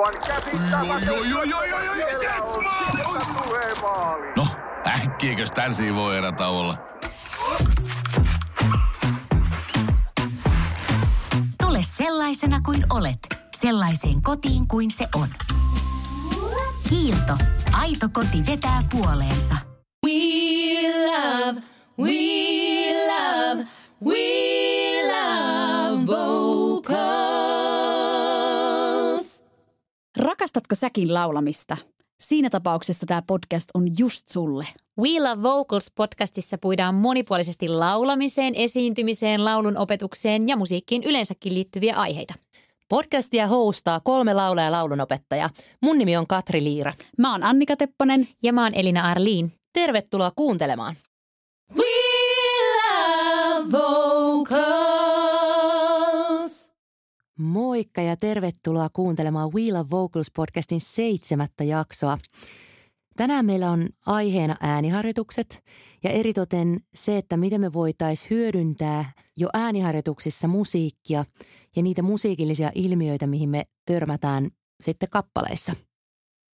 Aivan käsittämätöntä. Joo, joo, joo, joo, joo, joo, Siellä yes. No, äkkiäkös tän voi erä olla? Tule sellaisena kuin olet, sellaiseen kotiin kuin se on. Kiilto. Aito koti vetää puoleensa. We love, we love, we Rakastatko säkin laulamista? Siinä tapauksessa tämä podcast on just sulle. We Love Vocals podcastissa puidaan monipuolisesti laulamiseen, esiintymiseen, laulun opetukseen ja musiikkiin yleensäkin liittyviä aiheita. Podcastia hostaa kolme laulaa ja laulunopettaja. Mun nimi on Katri Liira. Mä oon Annika Tepponen. Ja mä oon Elina Arliin. Tervetuloa kuuntelemaan. Moikka ja tervetuloa kuuntelemaan We Love Vocals podcastin seitsemättä jaksoa. Tänään meillä on aiheena ääniharjoitukset ja eritoten se, että miten me voitaisiin hyödyntää jo ääniharjoituksissa musiikkia ja niitä musiikillisia ilmiöitä, mihin me törmätään sitten kappaleissa.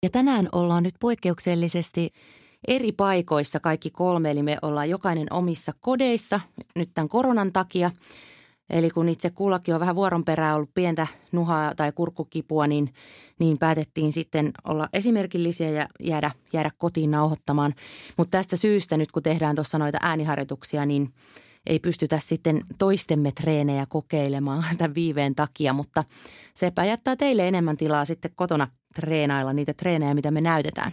Ja tänään ollaan nyt poikkeuksellisesti eri paikoissa kaikki kolme, eli me ollaan jokainen omissa kodeissa nyt tämän koronan takia. Eli kun itse kullakin on vähän vuoron perään ollut pientä nuhaa tai kurkkukipua, niin, niin päätettiin sitten olla esimerkillisiä ja jäädä, jäädä kotiin nauhoittamaan. Mutta tästä syystä nyt kun tehdään tuossa noita ääniharjoituksia, niin ei pystytä sitten toistemme treenejä kokeilemaan tämän viiveen takia, mutta sepä jättää teille enemmän tilaa sitten kotona treenailla niitä treenejä, mitä me näytetään.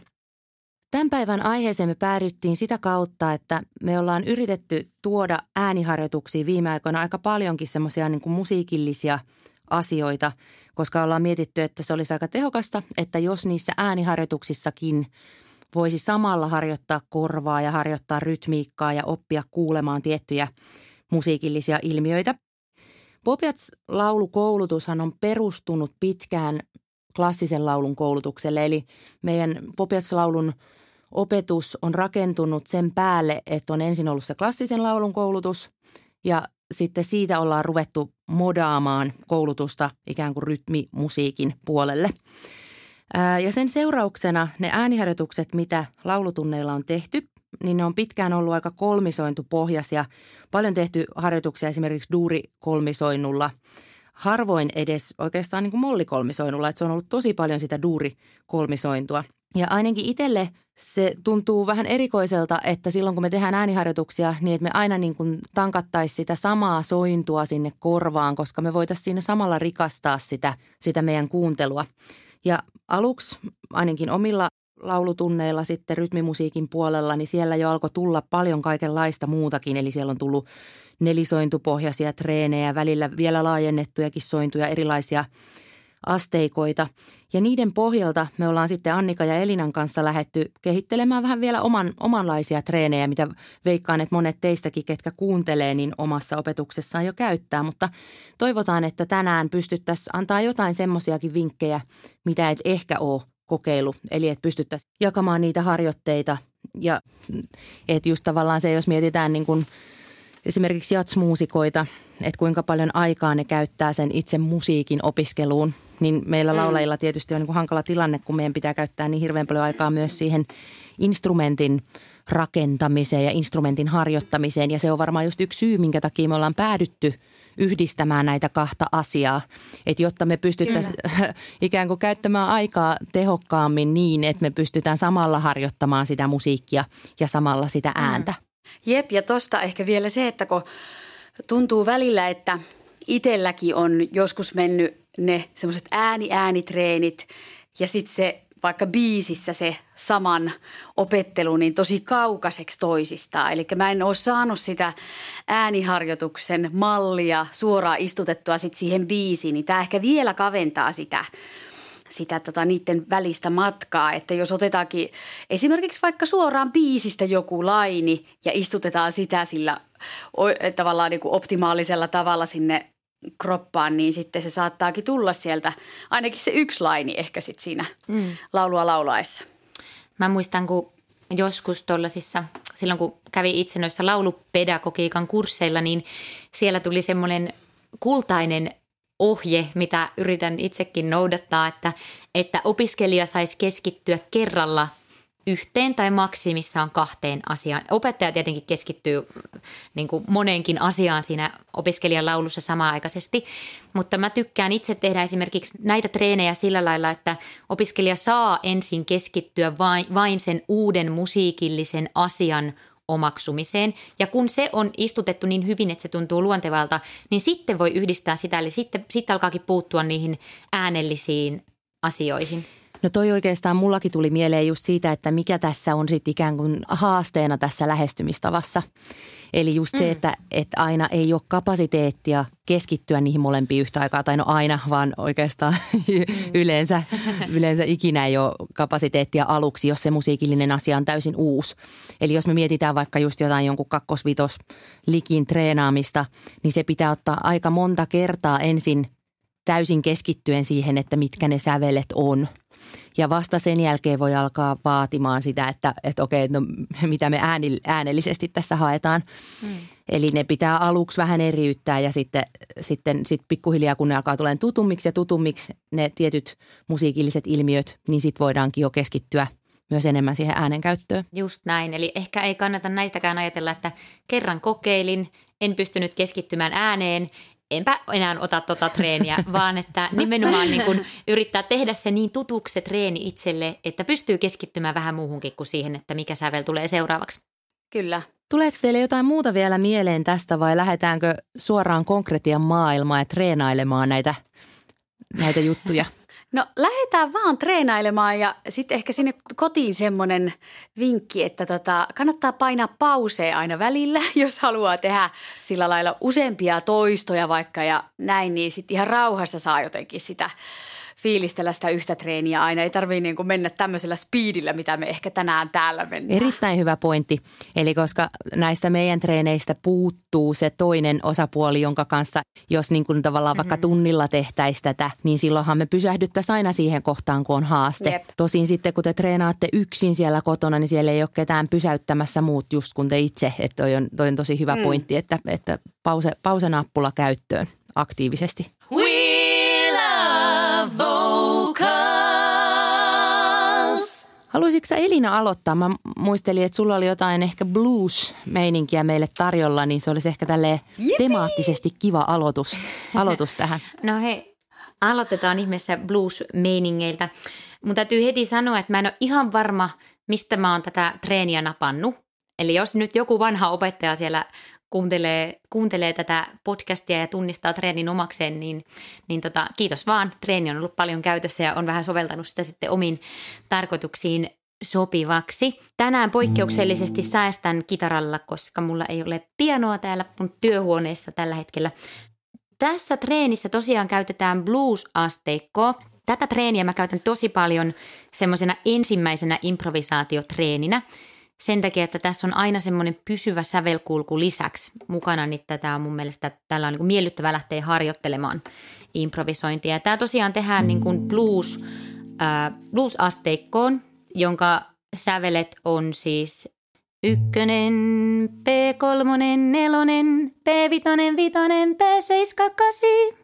Tämän päivän aiheeseen me päädyttiin sitä kautta, että me ollaan yritetty tuoda ääniharjoituksiin viime aikoina aika paljonkin semmoisia niin kuin musiikillisia asioita, koska ollaan mietitty, että se olisi aika tehokasta, että jos niissä ääniharjoituksissakin voisi samalla harjoittaa korvaa ja harjoittaa rytmiikkaa ja oppia kuulemaan tiettyjä musiikillisia ilmiöitä. Popiats laulukoulutushan on perustunut pitkään klassisen laulun koulutukselle, eli meidän Popiats-laulun opetus on rakentunut sen päälle, että on ensin ollut se klassisen laulun koulutus ja sitten siitä ollaan ruvettu modaamaan koulutusta ikään kuin rytmimusiikin puolelle. Ja sen seurauksena ne ääniharjoitukset, mitä laulutunneilla on tehty, niin ne on pitkään ollut aika kolmisointupohjaisia. Paljon tehty harjoituksia esimerkiksi duurikolmisoinnulla, harvoin edes oikeastaan niin kuin mollikolmisoinnulla, että se on ollut tosi paljon sitä duurikolmisointua. Ja ainakin itselle se tuntuu vähän erikoiselta, että silloin kun me tehdään ääniharjoituksia, niin että me aina niin kuin tankattaisiin sitä samaa sointua sinne korvaan, koska me voitaisiin siinä samalla rikastaa sitä, sitä meidän kuuntelua. Ja aluksi ainakin omilla laulutunneilla sitten rytmimusiikin puolella, niin siellä jo alkoi tulla paljon kaikenlaista muutakin. Eli siellä on tullut nelisointupohjaisia treenejä, välillä vielä laajennettujakin sointuja, erilaisia asteikoita. Ja niiden pohjalta me ollaan sitten Annika ja Elinan kanssa lähetty kehittelemään vähän vielä oman, omanlaisia treenejä, mitä veikkaan, että monet teistäkin, ketkä kuuntelee, niin omassa opetuksessaan jo käyttää. Mutta toivotaan, että tänään pystyttäisiin antaa jotain semmoisiakin vinkkejä, mitä et ehkä ole kokeilu. Eli että pystyttäisiin jakamaan niitä harjoitteita ja että just tavallaan se, jos mietitään niin kuin esimerkiksi jatsmuusikoita, että kuinka paljon aikaa ne käyttää sen itse musiikin opiskeluun, niin meillä mm. laulajilla tietysti on niin kuin hankala tilanne, kun meidän pitää käyttää niin hirveän paljon aikaa myös siihen instrumentin rakentamiseen ja instrumentin harjoittamiseen. Ja se on varmaan just yksi syy, minkä takia me ollaan päädytty – yhdistämään näitä kahta asiaa. Että jotta me pystyttäisiin ikään kuin käyttämään aikaa tehokkaammin niin, että me pystytään samalla harjoittamaan sitä musiikkia ja samalla sitä mm. ääntä. Mm. Jep, ja tosta ehkä vielä se, että kun tuntuu välillä, että itselläkin on joskus mennyt ne semmoiset ääni-äänitreenit ja sitten se vaikka biisissä se saman opettelu niin tosi kaukaiseksi toisistaan. Eli mä en ole saanut sitä ääniharjoituksen mallia suoraan istutettua sit siihen biisiin, niin tämä ehkä vielä kaventaa sitä sitä tota, niiden välistä matkaa, että jos otetaankin esimerkiksi vaikka suoraan biisistä joku laini ja istutetaan sitä sillä tavallaan niin kuin optimaalisella tavalla sinne kroppaan, niin sitten se saattaakin tulla sieltä ainakin se yksi laini ehkä sitten siinä mm. laulua laulaessa. Mä muistan, kun joskus tuollaisissa, silloin kun kävi itse noissa laulupedagogiikan kursseilla, niin siellä tuli semmoinen kultainen ohje, mitä yritän itsekin noudattaa, että, että opiskelija saisi keskittyä kerralla yhteen tai maksimissaan kahteen asiaan. Opettaja tietenkin keskittyy niin kuin moneenkin asiaan siinä opiskelijan laulussa samaaikaisesti, mutta mä tykkään itse tehdä esimerkiksi näitä treenejä sillä lailla, että opiskelija saa ensin keskittyä vain, vain sen uuden musiikillisen asian omaksumiseen. Ja kun se on istutettu niin hyvin, että se tuntuu luontevalta, niin sitten voi yhdistää sitä, eli sitten, sitten alkaakin puuttua niihin äänellisiin asioihin. No toi oikeastaan mullakin tuli mieleen just siitä, että mikä tässä on sitten ikään kuin haasteena tässä lähestymistavassa. Eli just se, mm. että, että aina ei ole kapasiteettia keskittyä niihin molempiin yhtä aikaa. Tai no aina, vaan oikeastaan mm. yleensä, yleensä ikinä ei ole kapasiteettia aluksi, jos se musiikillinen asia on täysin uusi. Eli jos me mietitään vaikka just jotain jonkun kakkosvitos likin treenaamista, niin se pitää ottaa aika monta kertaa ensin täysin keskittyen siihen, että mitkä ne sävelet on – ja vasta sen jälkeen voi alkaa vaatimaan sitä, että, että okei, no mitä me äänellisesti tässä haetaan. Hmm. Eli ne pitää aluksi vähän eriyttää ja sitten, sitten sit pikkuhiljaa, kun ne alkaa tulemaan tutummiksi ja tutummiksi ne tietyt musiikilliset ilmiöt, niin sitten voidaankin jo keskittyä myös enemmän siihen äänen käyttöön. Just näin, eli ehkä ei kannata näistäkään ajatella, että kerran kokeilin, en pystynyt keskittymään ääneen enpä enää ota tota treeniä, vaan että nimenomaan niin kuin yrittää tehdä se niin tutuksi se treeni itselle, että pystyy keskittymään vähän muuhunkin kuin siihen, että mikä sävel tulee seuraavaksi. Kyllä. Tuleeko teille jotain muuta vielä mieleen tästä vai lähdetäänkö suoraan konkretian maailmaan ja treenailemaan näitä, näitä juttuja? No lähdetään vaan treenailemaan ja sitten ehkä sinne kotiin semmoinen vinkki, että tota, kannattaa painaa pausea aina välillä, jos haluaa tehdä sillä lailla useampia toistoja vaikka ja näin, niin sitten ihan rauhassa saa jotenkin sitä fiilistellä sitä yhtä treeniä aina. Ei tarvitse niin kuin mennä tämmöisellä speedillä, mitä me ehkä tänään täällä mennään. Erittäin hyvä pointti. Eli koska näistä meidän treeneistä puuttuu se toinen osapuoli, jonka kanssa, jos niin kuin tavallaan vaikka mhm. tunnilla tehtäisiin tätä, niin silloinhan me pysähdyttäisiin aina siihen kohtaan, kun on haaste. Jep. Tosin sitten, kun te treenaatte yksin siellä kotona, niin siellä ei ole ketään pysäyttämässä muut just kun te itse. Että toi on, toi on tosi hyvä mm. pointti, että, että pause, pausenappula käyttöön aktiivisesti. Vocals. Haluaisitko sä Elina aloittaa? Mä muistelin, että sulla oli jotain ehkä blues-meininkiä meille tarjolla, niin se olisi ehkä tälle temaattisesti kiva aloitus, aloitus tähän. No hei, aloitetaan ihmeessä blues-meiningeiltä. Mun täytyy heti sanoa, että mä en ole ihan varma, mistä mä oon tätä treeniä napannut. Eli jos nyt joku vanha opettaja siellä kuuntelee, kuuntelee tätä podcastia ja tunnistaa treenin omakseen, niin, niin tota, kiitos vaan. Treeni on ollut paljon käytössä ja on vähän soveltanut sitä sitten omiin tarkoituksiin sopivaksi. Tänään poikkeuksellisesti säästän kitaralla, koska mulla ei ole pianoa täällä mun työhuoneessa tällä hetkellä. Tässä treenissä tosiaan käytetään blues-asteikkoa. Tätä treeniä mä käytän tosi paljon semmoisena ensimmäisenä improvisaatiotreeninä – sen takia, että tässä on aina semmoinen pysyvä sävelkulku lisäksi mukana, niin tätä on mun mielestä tällä on niin miellyttävä lähteä harjoittelemaan improvisointia. Tämä tosiaan tehdään niin kuin blues, äh, blues-asteikkoon, jonka sävelet on siis ykkönen, P3, nelonen, P5, vitonen, P7, 8.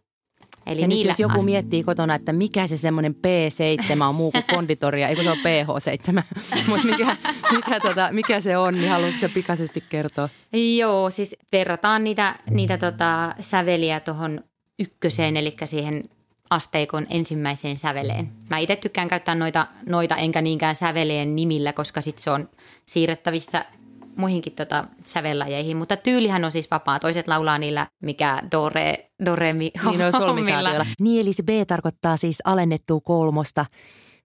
Eli ja nyt jos joku asti... miettii kotona, että mikä se semmoinen P7 on muu kuin konditoria, eikö se ole PH7, mutta mikä, mikä, tota, mikä se on, niin haluatko se pikaisesti kertoa? Joo, siis verrataan niitä, niitä tota, säveliä tuohon ykköseen, eli siihen asteikon ensimmäiseen säveleen. Mä itse tykkään käyttää noita, noita enkä niinkään säveleen nimillä, koska sit se on siirrettävissä muihinkin tota sävellajeihin, mutta tyylihän on siis vapaa. Toiset laulaa niillä, mikä do, re, do, re, mi, niin on solmisaatioilla. Niin eli se B tarkoittaa siis alennettua kolmosta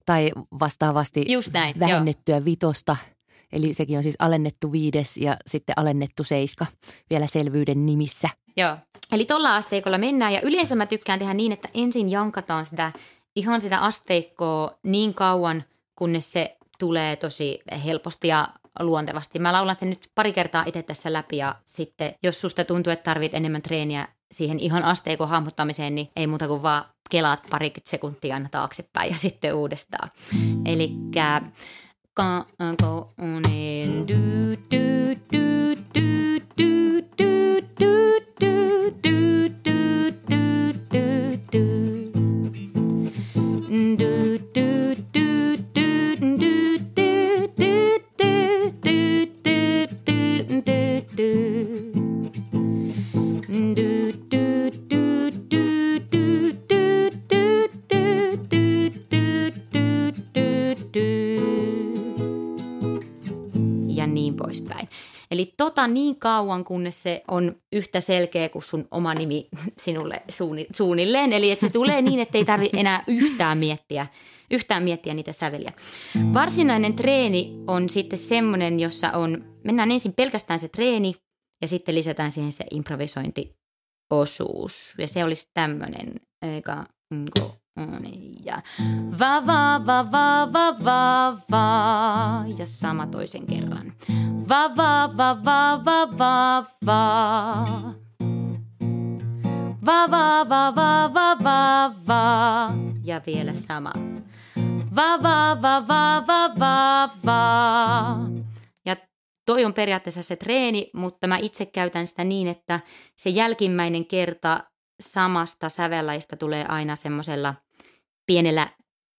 tai vastaavasti Just näin, vähennettyä jo. vitosta. Eli sekin on siis alennettu viides ja sitten alennettu seiska vielä selvyyden nimissä. Joo, eli tuolla asteikolla mennään ja yleensä mä tykkään tehdä niin, että ensin jankataan sitä ihan sitä asteikkoa niin kauan, kunnes se tulee tosi helposti ja luontevasti. Mä laulan sen nyt pari kertaa itse tässä läpi ja sitten jos susta tuntuu, että tarvit enemmän treeniä siihen ihan asteikon hahmottamiseen, niin ei muuta kuin vaan kelaat parikymmentä sekuntia aina taaksepäin ja sitten uudestaan. Eli go on do do do do do do tota niin kauan, kunnes se on yhtä selkeä kuin sun oma nimi sinulle suuni, suunnilleen. Eli että se tulee niin, että ei tarvitse enää yhtään miettiä, yhtään miettiä niitä säveliä. Varsinainen treeni on sitten semmoinen, jossa on, mennään ensin pelkästään se treeni ja sitten lisätään siihen se improvisointiosuus. Ja se olisi tämmöinen, eikä, niin, ja va va va va va va va ja sama toisen kerran. Va va va va va va va. Va va va va va va va ja vielä sama. Va va va va va va va. Ja toi on periaatteessa se treeni, mutta mä itse käytän sitä niin, että se jälkimmäinen kerta samasta sävellaista tulee aina semmoisella pienellä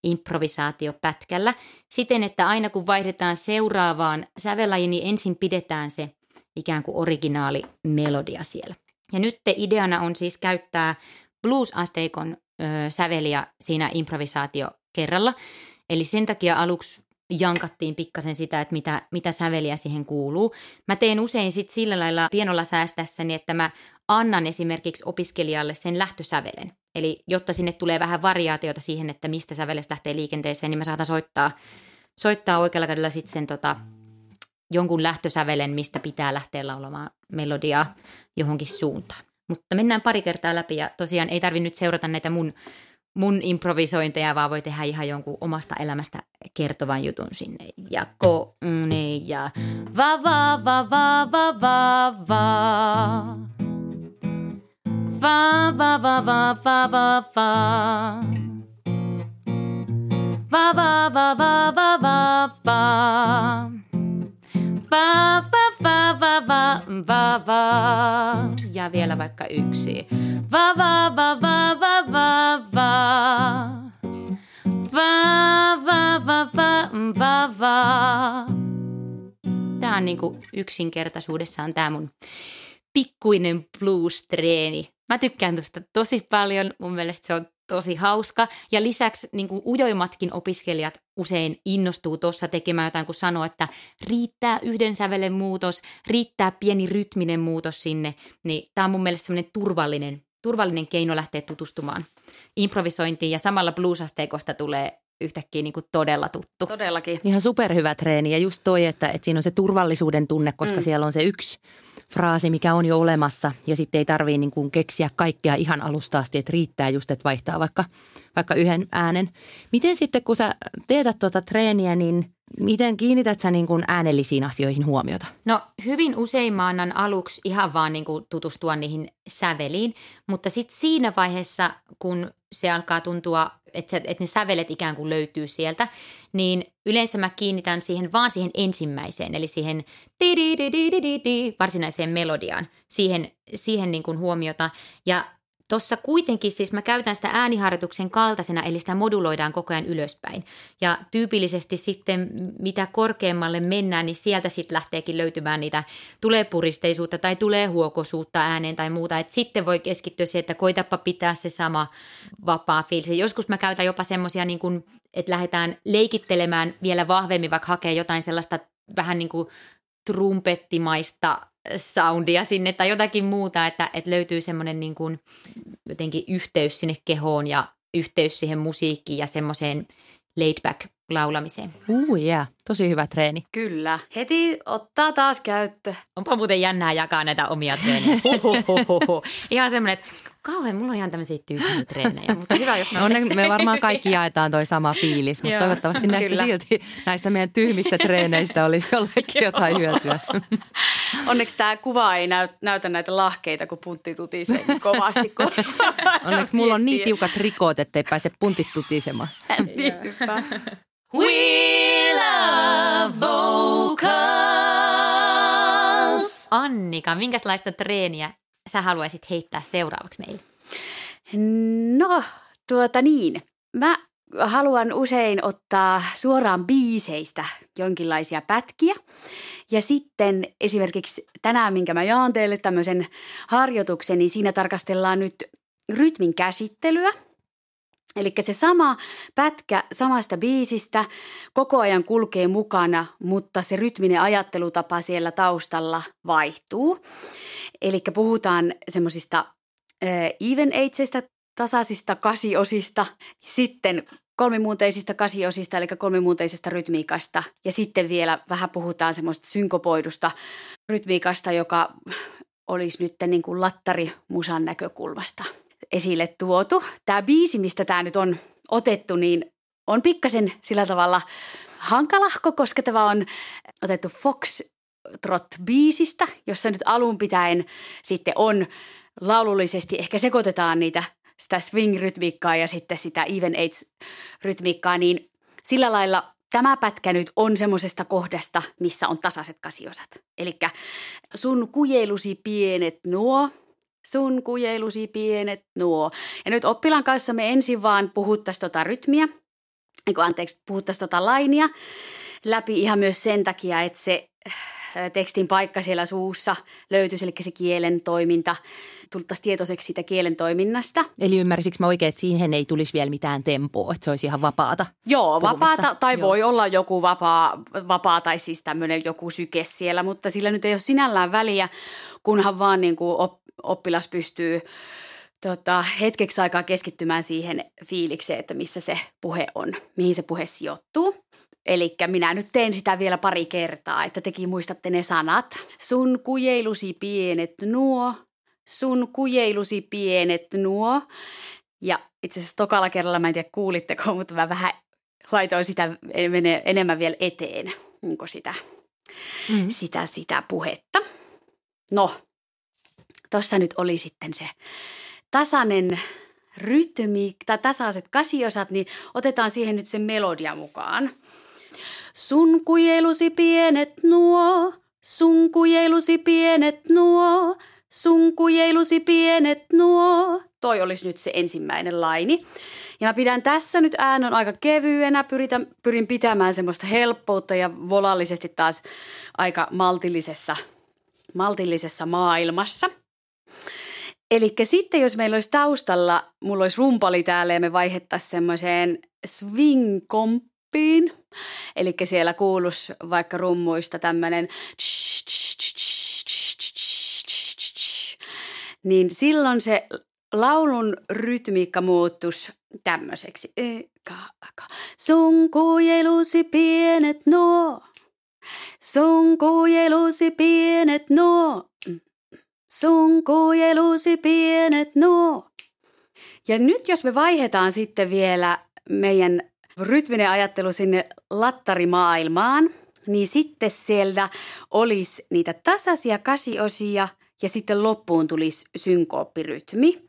improvisaatiopätkällä siten, että aina kun vaihdetaan seuraavaan sävellajiin, niin ensin pidetään se ikään kuin originaali melodia siellä. Ja nyt ideana on siis käyttää blues-asteikon ö, säveliä siinä improvisaatio kerralla. Eli sen takia aluksi jankattiin pikkasen sitä, että mitä, mitä säveliä siihen kuuluu. Mä teen usein sit sillä lailla pienolla säästässäni, että mä annan esimerkiksi opiskelijalle sen lähtösävelen. Eli jotta sinne tulee vähän variaatiota siihen, että mistä sävelestä lähtee liikenteeseen, niin mä saatan soittaa, soittaa oikealla kädellä sitten sen tota, jonkun lähtösävelen, mistä pitää lähteä laulamaan melodiaa johonkin suuntaan. Mutta mennään pari kertaa läpi ja tosiaan ei tarvi nyt seurata näitä mun, mun improvisointeja, vaan voi tehdä ihan jonkun omasta elämästä kertovan jutun sinne. Ja ko, ne, ja va va va va va va va. Va va va va va va va. Va va va va va va va. Va va va va va va va. Ja vielä vaikka yksi. Va va va va va va va. Va va va va va va. Tämä on niinku yksinkertaisuudessaan tämä mun pikkuinen blues-treeni. Mä tykkään tuosta tosi paljon. Mun mielestä se on tosi hauska. Ja lisäksi niin kuin ujoimmatkin opiskelijat usein innostuu tuossa tekemään jotain, kun sanoo, että riittää yhden sävelen muutos, riittää pieni rytminen muutos sinne. Niin tämä on mun mielestä semmoinen turvallinen, turvallinen keino lähteä tutustumaan improvisointiin. Ja samalla bluesasteikosta tulee yhtäkkiä niin kuin todella tuttu. Todellakin. Ihan superhyvä treeni ja just toi, että, että siinä on se turvallisuuden tunne, koska mm. siellä on se yksi fraasi, mikä on jo olemassa ja sitten ei tarvitse niin kuin keksiä kaikkea ihan alusta asti, että riittää just, että vaihtaa vaikka, vaikka yhden äänen. Miten sitten, kun sä teetät tuota treeniä, niin miten kiinnität sä niin kuin äänellisiin asioihin huomiota? No hyvin usein mä annan aluksi ihan vaan niin kuin tutustua niihin säveliin, mutta sitten siinä vaiheessa, kun se alkaa tuntua, että, että ne sävelet ikään kuin löytyy sieltä, niin yleensä mä kiinnitän siihen vaan siihen ensimmäiseen, eli siihen varsinaiseen melodiaan, siihen, siihen niin kuin huomiota. Ja Tuossa kuitenkin siis mä käytän sitä ääniharjoituksen kaltaisena, eli sitä moduloidaan koko ajan ylöspäin. Ja tyypillisesti sitten mitä korkeammalle mennään, niin sieltä sitten lähteekin löytymään niitä, tulee puristeisuutta tai tulee huokosuutta ääneen tai muuta. Et sitten voi keskittyä siihen, että koitapa pitää se sama vapaa fiilis. Joskus mä käytän jopa semmoisia, niin kuin, että lähdetään leikittelemään vielä vahvemmin, vaikka hakee jotain sellaista vähän niin kuin trumpettimaista soundia sinne tai jotakin muuta, että, että löytyy semmoinen niin kuin jotenkin yhteys sinne kehoon ja yhteys siihen musiikkiin ja semmoiseen laid back laulamiseen. Uu, yeah. tosi hyvä treeni. Kyllä. Heti ottaa taas käyttö. Onpa muuten jännää jakaa näitä omia treenejä. Ihan semmoinen, että kauhean, mulla on ihan tämmöisiä tyhjiä treenejä, mutta hyvä, jos mä Onneksi me varmaan kaikki jaetaan toi sama fiilis, mutta toivottavasti näistä Kyllä. silti, näistä meidän tyhmistä treeneistä olisi jollekin jotain hyötyä. Onneksi tämä kuva ei näy, näytä näitä lahkeita, kun puntti tutisee niin kovasti. Kun Onneksi mulla on niin tiukat rikot, ettei pääse puntit tutisemaan. We love vocals. Annika, minkälaista treeniä sä haluaisit heittää seuraavaksi meille? No, tuota niin. Mä haluan usein ottaa suoraan biiseistä jonkinlaisia pätkiä. Ja sitten esimerkiksi tänään, minkä mä jaan teille tämmöisen harjoituksen, niin siinä tarkastellaan nyt rytmin käsittelyä. Eli se sama pätkä samasta biisistä koko ajan kulkee mukana, mutta se rytminen ajattelutapa siellä taustalla vaihtuu. Eli puhutaan semmoisista even eightsistä, tasaisista kasiosista, sitten kolmimuunteisista kasiosista, eli kolmimuunteisesta rytmiikasta. Ja sitten vielä vähän puhutaan semmoista synkopoidusta rytmiikasta, joka olisi nyt niin kuin lattarimusan näkökulmasta esille tuotu. Tämä biisi, mistä tämä nyt on otettu, niin on pikkasen sillä tavalla hankalahko, koska tämä on otettu Fox Trot-biisistä, jossa nyt alun pitäen sitten on laulullisesti, ehkä sekoitetaan niitä sitä swing-rytmiikkaa ja sitten sitä even eights-rytmiikkaa, niin sillä lailla tämä pätkä nyt on semmoisesta kohdasta, missä on tasaiset kasiosat. Eli sun kujelusi pienet nuo, sun kujelusi pienet nuo. Ja nyt oppilaan kanssa me ensin vaan puhuttaisiin tota rytmiä, niin anteeksi, puhuttaisiin tota lainia läpi ihan myös sen takia, että se tekstin paikka siellä suussa löytyisi, eli se kielen toiminta, tultaisiin tietoiseksi siitä kielen toiminnasta. Eli ymmärsikö mä oikein, että siihen ei tulisi vielä mitään tempoa, että se olisi ihan vapaata? Joo, puhumista. vapaata, tai Joo. voi olla joku vapaa, vapaa tai siis tämmöinen joku syke siellä, mutta sillä nyt ei ole sinällään väliä, kunhan vaan niin kuin oppilas pystyy tota, hetkeksi aikaa keskittymään siihen fiilikseen, että missä se puhe on, mihin se puhe sijoittuu. Eli minä nyt teen sitä vielä pari kertaa, että tekin muistatte ne sanat. Sun kujeilusi pienet nuo, sun kujeilusi pienet nuo. Ja itse asiassa tokalla kerralla, mä en tiedä kuulitteko, mutta mä vähän laitoin sitä enemmän vielä eteen, niin sitä, mm. sitä, sitä puhetta. No, tuossa nyt oli sitten se tasainen rytmi tai tasaiset kasiosat, niin otetaan siihen nyt sen melodia mukaan. Sun kujelusi pienet nuo, sun kujelusi pienet nuo, sun kujelusi pienet nuo. Toi olisi nyt se ensimmäinen laini. Ja mä pidän tässä nyt äänen aika kevyenä, pyritän, pyrin pitämään semmoista helppoutta ja volallisesti taas aika maltillisessa, maltillisessa maailmassa. Eli sitten jos meillä olisi taustalla, mulla olisi rumpali täällä ja me vaihettaisiin semmoiseen swing-komppiin. Eli siellä kuulus vaikka rummuista tämmöinen niin silloin se laulun rytmiikka muuttus tämmöiseksi. Sun kujelusi pienet nuo, sun kujelusi pienet nuo, sun kujelusi pienet nuo. Ja nyt jos me vaihdetaan sitten vielä meidän rytminen ajattelu sinne lattarimaailmaan, niin sitten siellä olisi niitä tasaisia kasiosia ja sitten loppuun tulisi synkooppirytmi.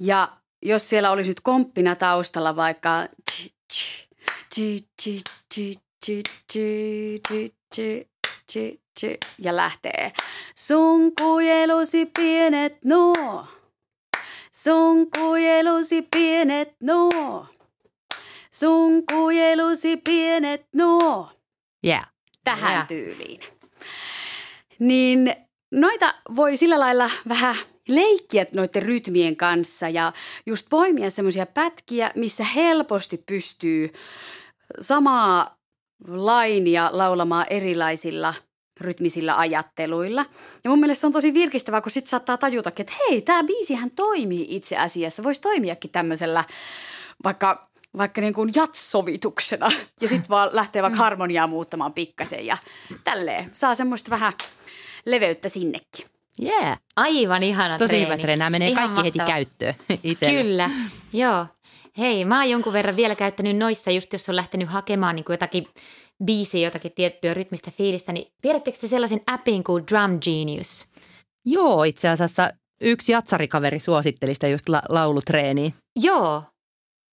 Ja jos siellä olisi nyt komppina taustalla vaikka ja lähtee. Sun kujelusi pienet nuo. Sun kujelusi pienet nuo. Sun kujelusi pienet nuo. Yeah. Tähän yeah. tyyliin. Niin noita voi sillä lailla vähän leikkiä noiden rytmien kanssa ja just poimia semmoisia pätkiä, missä helposti pystyy samaa lainia laulamaan erilaisilla rytmisillä ajatteluilla. Ja mun mielestä se on tosi virkistävää, kun sit saattaa tajuta, että hei, tämä biisihän toimii itse asiassa. Voisi toimiakin tämmöisellä vaikka vaikka niin kuin jatsovituksena ja sitten vaan lähtee vaikka harmoniaa muuttamaan pikkasen ja tälleen. Saa semmoista vähän leveyttä sinnekin. Yeah. Aivan ihana Tosi treeni. hyvä treeni. Nämä menee Ihan kaikki mahtava. heti käyttöön itselle. Kyllä, joo. Hei, mä oon jonkun verran vielä käyttänyt noissa, just jos on lähtenyt hakemaan niin kuin jotakin biisiä, jotakin tiettyä rytmistä fiilistä, niin tiedättekö te sellaisen appin kuin Drum Genius? Joo, itse asiassa yksi jatsarikaveri suositteli sitä just la- laulutreeniin. Joo,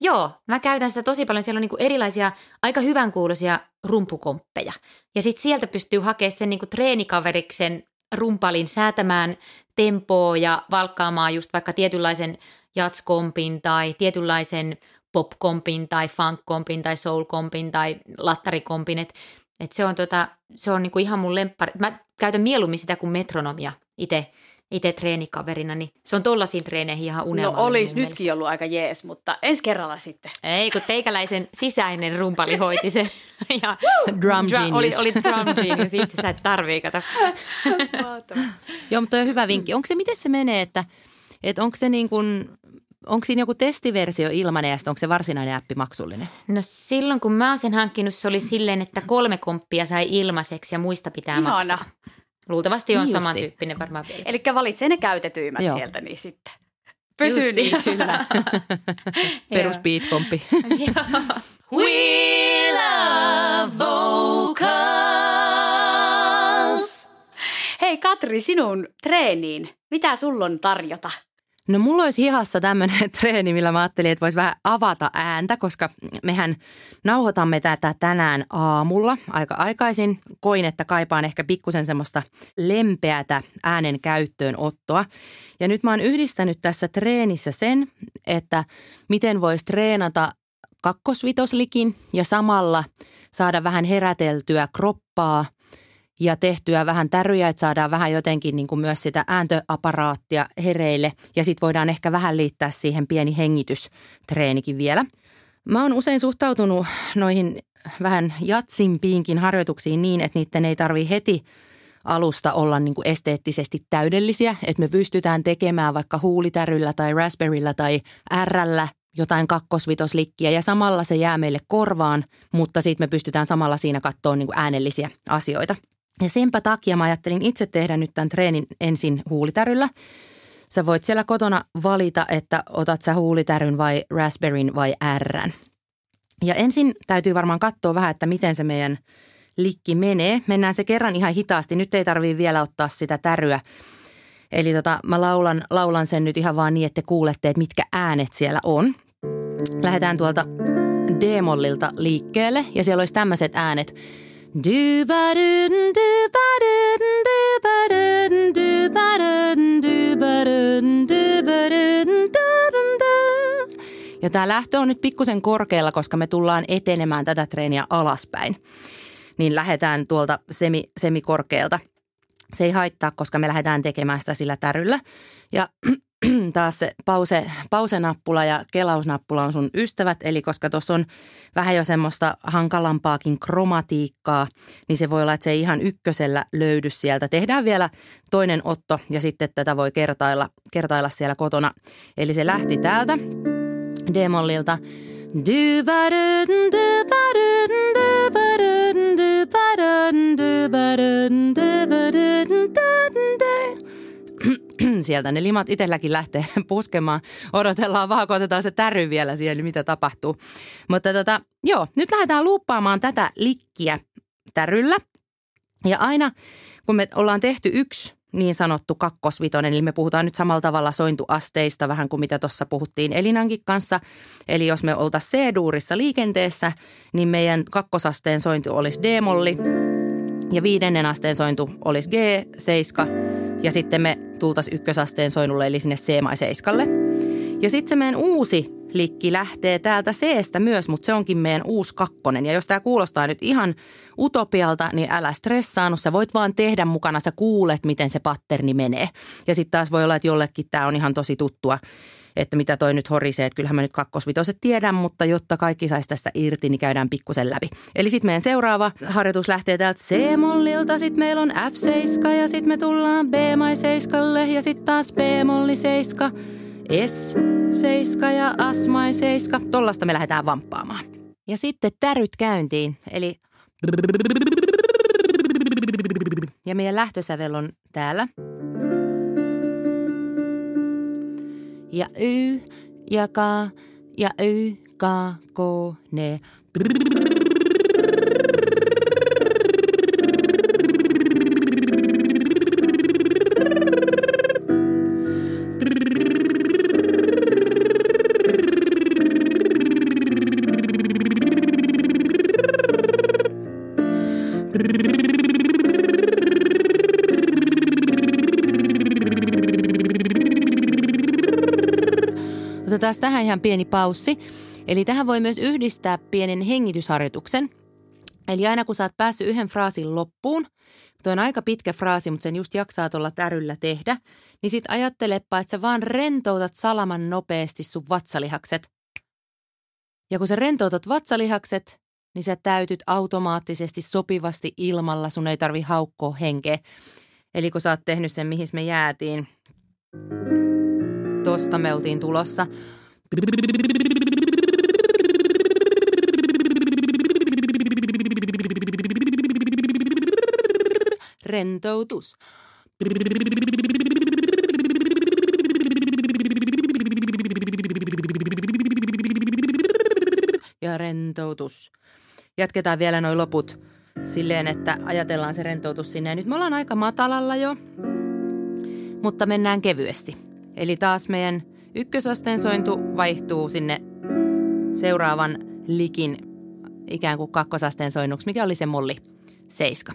joo. Mä käytän sitä tosi paljon. Siellä on niin kuin erilaisia aika hyvänkuuloisia rumpukomppeja. Ja sitten sieltä pystyy hakemaan sen niin kuin treenikaveriksen rumpalin säätämään tempoa ja valkkaamaan just vaikka tietynlaisen jatskompin tai tietynlaisen popkompin tai funkkompin tai soulkompin tai lattarikompin. Et, et se on, tota, se on niinku ihan mun lemppari. Mä käytän mieluummin sitä kuin metronomia itse itse treenikaverina, niin se on tollaisiin treeneihin ihan unelma. No olisi nytkin ollut aika jees, mutta ensi kerralla sitten. Ei, kun teikäläisen sisäinen rumpali hoiti sen. Ja Drum dra- oli, genius. oli drum genius, itse sä et tarvii, kato. Joo, mutta on hyvä vinkki. Onko se, miten se menee, että, että onko se niin kuin, onko siinä joku testiversio ilmanen ja sitten onko se varsinainen appi maksullinen? No silloin kun mä oon sen hankkinut, se oli silleen, että kolme komppia sai ilmaiseksi ja muista pitää Ihana. maksaa. Luultavasti on Niin justi. samantyyppinen varmaan vielä. Eli valitsee ne käytetyimmät Joo. sieltä, niin sitten pysy niissä. kyllä. Perus beatkompi. We love vocals. Hei Katri, sinun treeniin. Mitä sulla on tarjota? No mulla olisi hihassa tämmöinen treeni, millä mä ajattelin, että voisi vähän avata ääntä, koska mehän nauhoitamme tätä tänään aamulla aika aikaisin. Koin, että kaipaan ehkä pikkusen semmoista lempeätä äänen käyttöönottoa. Ja nyt mä oon yhdistänyt tässä treenissä sen, että miten voisi treenata kakkosvitoslikin ja samalla saada vähän heräteltyä kroppaa ja tehtyä vähän täryjä, että saadaan vähän jotenkin niin kuin myös sitä ääntöaparaattia hereille. Ja sitten voidaan ehkä vähän liittää siihen pieni hengitystreenikin vielä. Mä oon usein suhtautunut noihin vähän jatsimpiinkin harjoituksiin niin, että niiden ei tarvi heti alusta olla niin kuin esteettisesti täydellisiä, että me pystytään tekemään vaikka huulitäryllä tai raspberryllä tai ärrällä jotain kakkosvitoslikkiä ja samalla se jää meille korvaan, mutta sitten me pystytään samalla siinä katsoa niin äänellisiä asioita. Ja senpä takia mä ajattelin itse tehdä nyt tämän treenin ensin huulitäryllä. Sä voit siellä kotona valita, että otat sä huulitäryn vai raspberryn vai ärrän. Ja ensin täytyy varmaan katsoa vähän, että miten se meidän likki menee. Mennään se kerran ihan hitaasti. Nyt ei tarvii vielä ottaa sitä täryä. Eli tota, mä laulan, laulan sen nyt ihan vaan niin, että te kuulette, että mitkä äänet siellä on. Lähdetään tuolta D-mollilta liikkeelle ja siellä olisi tämmöiset äänet. Du-ba-dun, du-ba-dun, du-ba-dun, du-ba-dun, du-ba-dun, du-ba-dun, du-dun-du. Ja tämä lähtö on nyt pikkusen korkealla, koska me tullaan etenemään tätä treeniä alaspäin. Niin lähdetään tuolta semi, semikorkealta. Se ei haittaa, koska me lähdetään tekemään sitä sillä täryllä. Ja taas se pause, pausenappula ja kelausnappula on sun ystävät, eli koska tuossa on vähän jo semmoista hankalampaakin kromatiikkaa, niin se voi olla, että se ei ihan ykkösellä löydy sieltä. Tehdään vielä toinen otto ja sitten tätä voi kertailla, kertailla siellä kotona. Eli se lähti täältä D-mollilta. Du-ba-dun, du-ba-dun, du-ba-dun, Sieltä ne limat itselläkin lähtee puskemaan. Odotellaan vaan, kun otetaan se täry vielä siellä, mitä tapahtuu. Mutta tota, joo, nyt lähdetään luuppaamaan tätä likkiä täryllä. Ja aina kun me ollaan tehty yksi niin sanottu kakkosvitonen, eli me puhutaan nyt samalla tavalla sointuasteista vähän kuin mitä tuossa puhuttiin Elinankin kanssa. Eli jos me oltaisiin C-duurissa liikenteessä, niin meidän kakkosasteen sointu olisi D-molli ja viidennen asteen sointu olisi G7 ja sitten me tultaisiin ykkösasteen soinnulle eli sinne C-7. Ja sitten se meidän uusi likki lähtee täältä C-stä myös, mutta se onkin meidän uusi kakkonen. Ja jos tämä kuulostaa nyt ihan utopialta, niin älä stressaannu. Sä voit vaan tehdä mukana, sä kuulet, miten se patterni menee. Ja sitten taas voi olla, että jollekin tämä on ihan tosi tuttua, että mitä toi nyt horisee. Että kyllähän mä nyt kakkosvitoset tiedän, mutta jotta kaikki saisi tästä irti, niin käydään pikkusen läpi. Eli sitten meidän seuraava harjoitus lähtee täältä C-mollilta, sitten meillä on F7 ja sitten me tullaan B-mai-seiskalle ja sitten taas B-molli 7. S7 ja 7. Tollasta me lähdetään vamppaamaan. Ja sitten täryt käyntiin, eli ja meidän lähtösävel on täällä. Ja Y ja K ja Y, K, K, ne. Otetaan tähän ihan pieni paussi. Eli tähän voi myös yhdistää pienen hengitysharjoituksen. Eli aina kun sä oot päässyt yhden fraasin loppuun, tuo on aika pitkä fraasi, mutta sen just jaksaa tuolla täryllä tehdä, niin sit ajattelepa, että sä vaan rentoutat salaman nopeasti sun vatsalihakset. Ja kun sä rentoutat vatsalihakset, niin sä täytyt automaattisesti sopivasti ilmalla, sun ei tarvi haukkoa henkeä. Eli kun sä oot tehnyt sen, mihin me jäätiin, tosta me oltiin tulossa. Rentoutus. Ja rentoutus. Jatketaan vielä noin loput silleen, että ajatellaan se rentoutus sinne. Ja nyt me ollaan aika matalalla jo, mutta mennään kevyesti. Eli taas meidän ykkösasteen sointu vaihtuu sinne seuraavan likin ikään kuin kakkosasteen soinnuksi, mikä oli se molli seiska.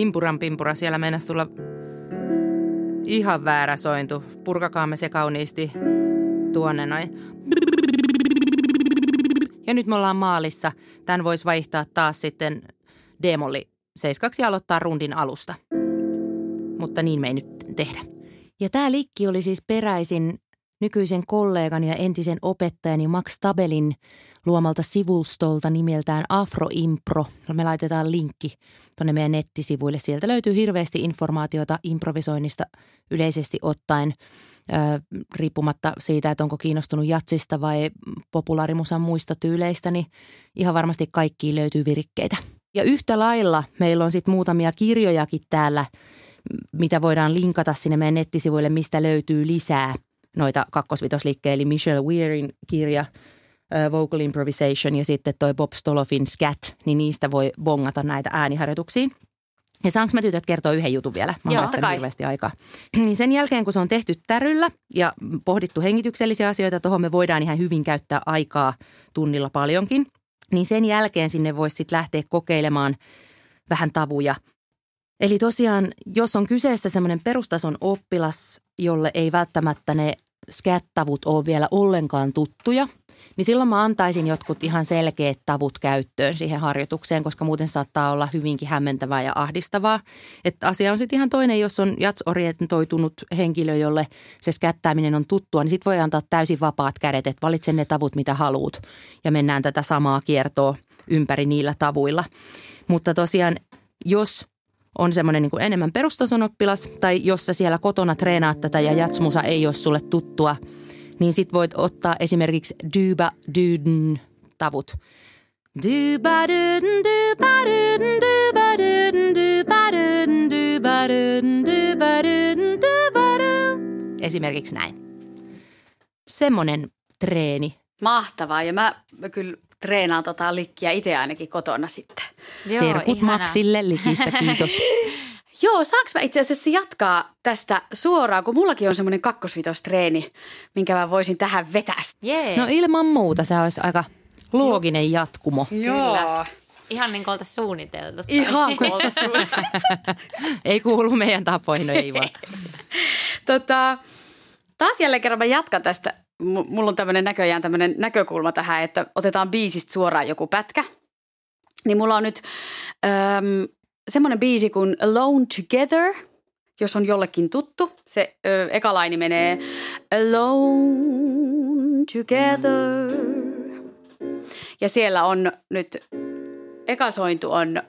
Himpuran pimpura, siellä meinasi tulla ihan väärä sointu. Purkakaamme se kauniisti tuonne noin. Ja nyt me ollaan maalissa. Tämän voisi vaihtaa taas sitten seiskaksi ja aloittaa rundin alusta. Mutta niin me ei nyt tehdä. Ja tämä likki oli siis peräisin nykyisen kollegan ja entisen opettajani Max Tabelin luomalta sivustolta nimeltään Afroimpro. Me laitetaan linkki tuonne meidän nettisivuille. Sieltä löytyy hirveästi informaatiota improvisoinnista yleisesti ottaen, riippumatta siitä, että onko kiinnostunut jatsista vai populaarimusan muista tyyleistä, niin ihan varmasti kaikkiin löytyy virikkeitä. Ja yhtä lailla meillä on sitten muutamia kirjojakin täällä, mitä voidaan linkata sinne meidän nettisivuille, mistä löytyy lisää – noita kakkosvitosliikkejä, eli Michelle Weirin kirja Vocal Improvisation ja sitten toi Bob Stolofin Scat, niin niistä voi bongata näitä ääniharjoituksia. Ja saanko mä tytöt kertoa yhden jutun vielä? Mä Joo, oon hirveästi aikaa. Niin sen jälkeen, kun se on tehty täryllä ja pohdittu hengityksellisiä asioita, tuohon me voidaan ihan hyvin käyttää aikaa tunnilla paljonkin. Niin sen jälkeen sinne voisi sitten lähteä kokeilemaan vähän tavuja – Eli tosiaan, jos on kyseessä semmoinen perustason oppilas, jolle ei välttämättä ne skättavut ole vielä ollenkaan tuttuja, niin silloin mä antaisin jotkut ihan selkeät tavut käyttöön siihen harjoitukseen, koska muuten saattaa olla hyvinkin hämmentävää ja ahdistavaa. Että asia on sitten ihan toinen, jos on jatsorientoitunut henkilö, jolle se skättääminen on tuttua, niin sitten voi antaa täysin vapaat kädet, että valitse ne tavut, mitä haluat ja mennään tätä samaa kiertoa ympäri niillä tavuilla. Mutta tosiaan, jos on semmoinen niin enemmän perustason oppilas, tai jos sä siellä kotona treenaat tätä ja jatsmusa ei ole sulle tuttua, niin sit voit ottaa esimerkiksi dyba dydn tavut. Esimerkiksi näin. Semmoinen treeni. Mahtavaa ja mä, mä kyllä treenaan tota likkiä itse ainakin kotona sitten. Joo, Terkut ihanaa. Maxille likistä, kiitos. Joo, saanko mä itse asiassa jatkaa tästä suoraan, kun mullakin on semmoinen kakkosvitostreeni, minkä mä voisin tähän vetää. Jee. No ilman muuta se olisi aika looginen jatkumo. Kyllä. Ihan niin kuin oltaisiin suunniteltu. Ihan kuolta Ei kuulu meidän tapoihin, no ei vaan. tota, taas jälleen kerran mä jatkan tästä. Mulla on tämmöinen näköjään tämmöinen näkökulma tähän, että otetaan biisistä suoraan joku pätkä. Niin mulla on nyt äm, semmoinen biisi kuin Alone Together, jos on jollekin tuttu. Se ö, eka laini menee Alone Together. Ja siellä on nyt, eka sointu on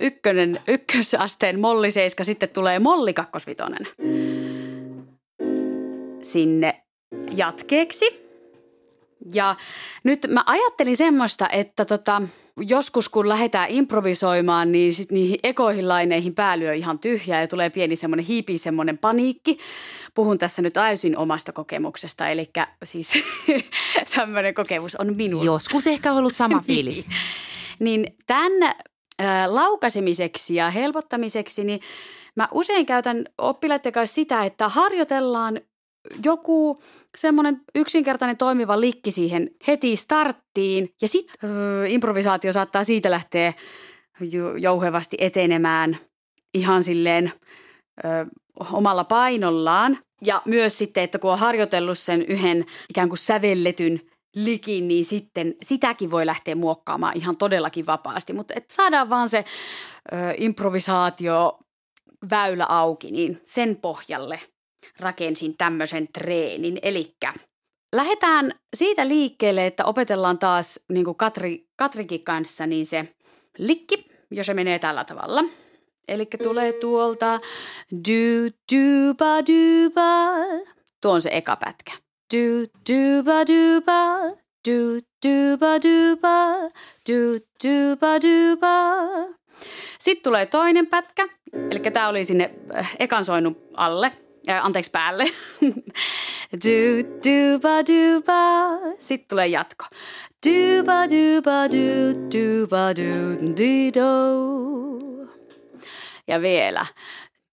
ykkönen, ykkösasteen molliseiska, sitten tulee molli kakkosvitonen sinne jatkeeksi. Ja nyt mä ajattelin semmoista, että tota, joskus kun lähdetään improvisoimaan, niin sit niihin ekoihin laineihin päälyö ihan tyhjää ja tulee pieni semmoinen hiipi, semmoinen paniikki. Puhun tässä nyt täysin omasta kokemuksesta, eli siis tämmöinen kokemus on minulla. Joskus ehkä ollut sama fiilis. Niin tämän äh, laukasemiseksi ja helpottamiseksi, niin mä usein käytän oppilaiden kanssa sitä, että harjoitellaan joku semmoinen yksinkertainen toimiva likki siihen heti starttiin ja sitten öö, improvisaatio saattaa siitä lähteä jouhevasti etenemään ihan silleen ö, omalla painollaan. Ja myös sitten, että kun on harjoitellut sen yhden ikään kuin sävelletyn likin, niin sitten sitäkin voi lähteä muokkaamaan ihan todellakin vapaasti. Mutta että saadaan vaan se ö, improvisaatio väylä auki, niin sen pohjalle rakensin tämmöisen treenin. Eli lähdetään siitä liikkeelle, että opetellaan taas niin kuin Katri, Katrikin kanssa niin se likki, jos se menee tällä tavalla. Eli tulee tuolta du du ba du ba. Tuo on se eka pätkä. Du du ba du ba. Du du ba du ba. Du du ba du ba. Sitten tulee toinen pätkä, eli tämä oli sinne äh, ekan soinun alle, äh, anteeksi päälle. du, du, ba, du, ba. Sitten tulee jatko. Du, ba, du, ba, du, du, ba, du, di, do. Ja vielä.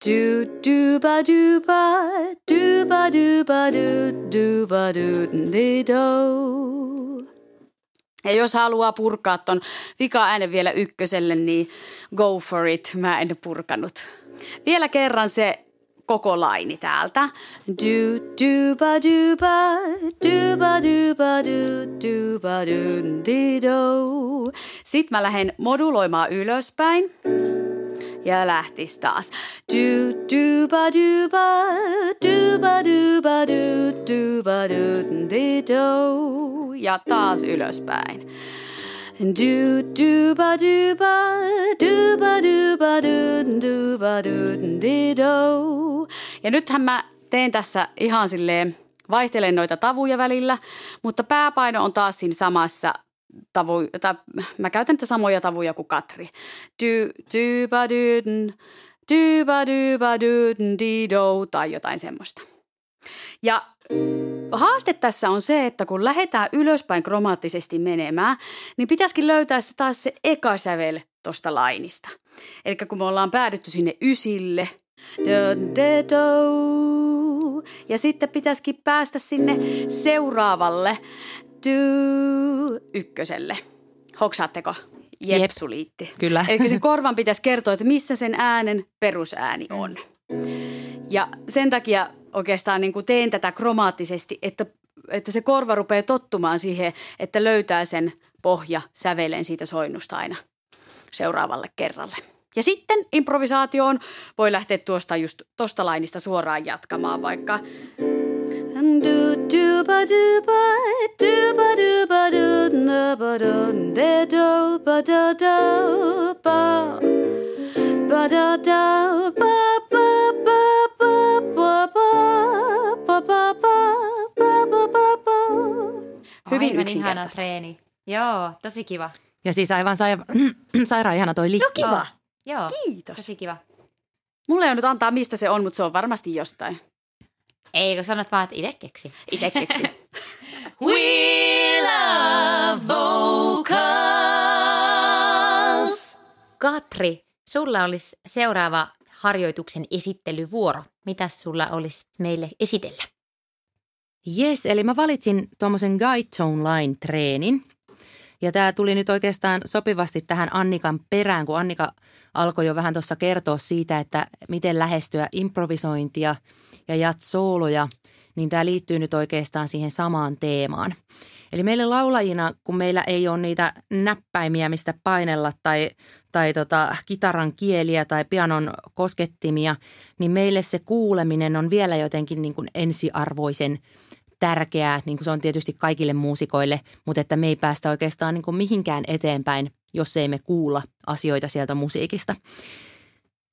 Du, du, ba, du, ba, du, ba, du, ba, du, du, ba, du, di, do. Ja jos haluaa purkaa ton vika-äänen vielä ykköselle, niin go for it. Mä en purkanut. Vielä kerran se koko laini täältä. Du, du, ba, du, ba, du, ba, du, ba, du, du, ba, du, di, do. Sitten mä lähden moduloimaan ylöspäin. Ja lähtis taas. Du, du, ba, du, ba, du, ba, du, ba, du, du, ba, du, di, do. Ja taas ylöspäin. Do do ba do ba do ba do ba do do ba do do. Ja nythän mä teen tässä ihan silleen, vaihtelen noita tavuja välillä, mutta pääpaino on taas siinä samassa tavu, tai mä käytän niitä samoja tavuja kuin Katri. Do do ba do do ba do ba do di do tai jotain semmoista. Ja haaste tässä on se, että kun lähdetään ylöspäin kromaattisesti menemään, niin pitäisikin löytää se taas se eka sävel tuosta lainista. Eli kun me ollaan päädytty sinne ysille, ja sitten pitäisikin päästä sinne seuraavalle ykköselle. Hoksaatteko? Jepsuliitti. Jep, kyllä. Eli se korvan pitäisi kertoa, että missä sen äänen perusääni on. Ja sen takia oikeastaan niin kuin teen tätä kromaattisesti, että, että se korva rupeaa tottumaan siihen, että löytää sen pohja sävelen siitä soinnusta aina seuraavalle kerralle. Ja sitten improvisaatioon voi lähteä tuosta just tosta lainista suoraan jatkamaan vaikka Hyvin Aivan ihana treeni. Joo, tosi kiva. Ja siis aivan sa- sairaan ihana toi likki. Kiva. Joo, Kiitos. tosi kiva. Mulle ei ole nyt antaa, mistä se on, mutta se on varmasti jostain. Ei, kun sanot vaan, että itse keksi. Itse keksin. We love vocals. Katri, sulla olisi seuraava harjoituksen esittelyvuoro. Mitäs sulla olisi meille esitellä? Yes, eli mä valitsin tuommoisen guide tone line treenin. Ja tämä tuli nyt oikeastaan sopivasti tähän Annikan perään, kun Annika alkoi jo vähän tuossa kertoa siitä, että miten lähestyä improvisointia ja jat-sooloja, niin tämä liittyy nyt oikeastaan siihen samaan teemaan. Eli meille laulajina, kun meillä ei ole niitä näppäimiä, mistä painella tai, tai tota, kitaran kieliä tai pianon koskettimia, niin meille se kuuleminen on vielä jotenkin niin kuin ensiarvoisen tärkeää, niin kuin se on tietysti kaikille muusikoille, mutta että me ei päästä oikeastaan niin kuin mihinkään eteenpäin, jos ei me kuulla asioita sieltä musiikista.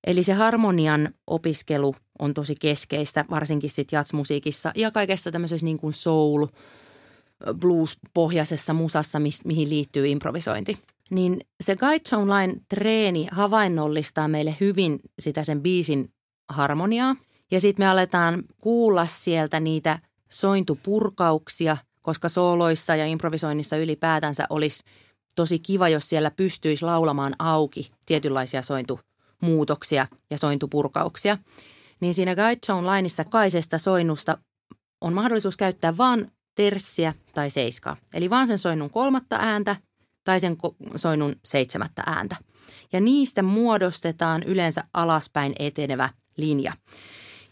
Eli se harmonian opiskelu on tosi keskeistä, varsinkin sitten jatsmusiikissa ja kaikessa tämmöisessä niin kuin soul, blues-pohjaisessa musassa, mis, mihin liittyy improvisointi. Niin se Guide Tone Line treeni havainnollistaa meille hyvin sitä sen biisin harmoniaa. Ja sitten me aletaan kuulla sieltä niitä sointupurkauksia, koska sooloissa ja improvisoinnissa ylipäätänsä olisi tosi kiva, jos siellä pystyisi laulamaan auki tietynlaisia sointumuutoksia ja sointupurkauksia. Niin siinä Guide Tone Lineissa kaisesta soinnusta on mahdollisuus käyttää vaan terssiä tai seiskaa. Eli vaan sen soinnun kolmatta ääntä tai sen soinnun seitsemättä ääntä. Ja niistä muodostetaan yleensä alaspäin etenevä linja.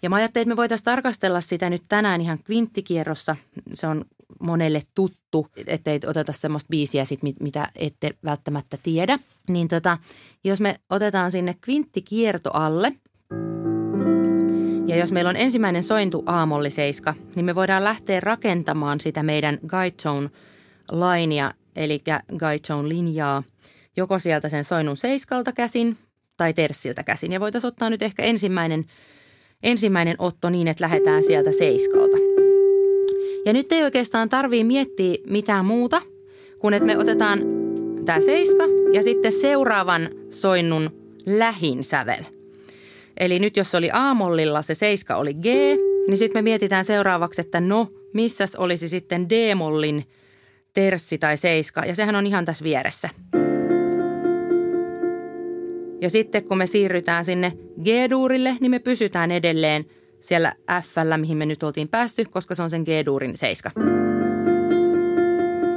Ja mä ajattelin, että me voitaisiin tarkastella sitä nyt tänään ihan kvinttikierrossa. Se on monelle tuttu, ettei oteta semmoista biisiä, sit, mitä ette välttämättä tiedä. Niin tota, jos me otetaan sinne kvinttikierto alle, ja jos meillä on ensimmäinen sointu aamolliseiska, niin me voidaan lähteä rakentamaan sitä meidän guide tone linea, eli guide tone linjaa, joko sieltä sen soinnun seiskalta käsin tai terssiltä käsin. Ja voitaisiin ottaa nyt ehkä ensimmäinen, ensimmäinen otto niin, että lähdetään sieltä seiskalta. Ja nyt ei oikeastaan tarvii miettiä mitään muuta, kun että me otetaan tämä seiska ja sitten seuraavan soinnun lähin sävel. Eli nyt jos oli aamollilla se seiska oli G, niin sitten me mietitään seuraavaksi, että no, missäs olisi sitten D-mollin terssi tai seiska. Ja sehän on ihan tässä vieressä. Ja sitten kun me siirrytään sinne G-duurille, niin me pysytään edelleen siellä f mihin me nyt oltiin päästy, koska se on sen G-duurin seiska.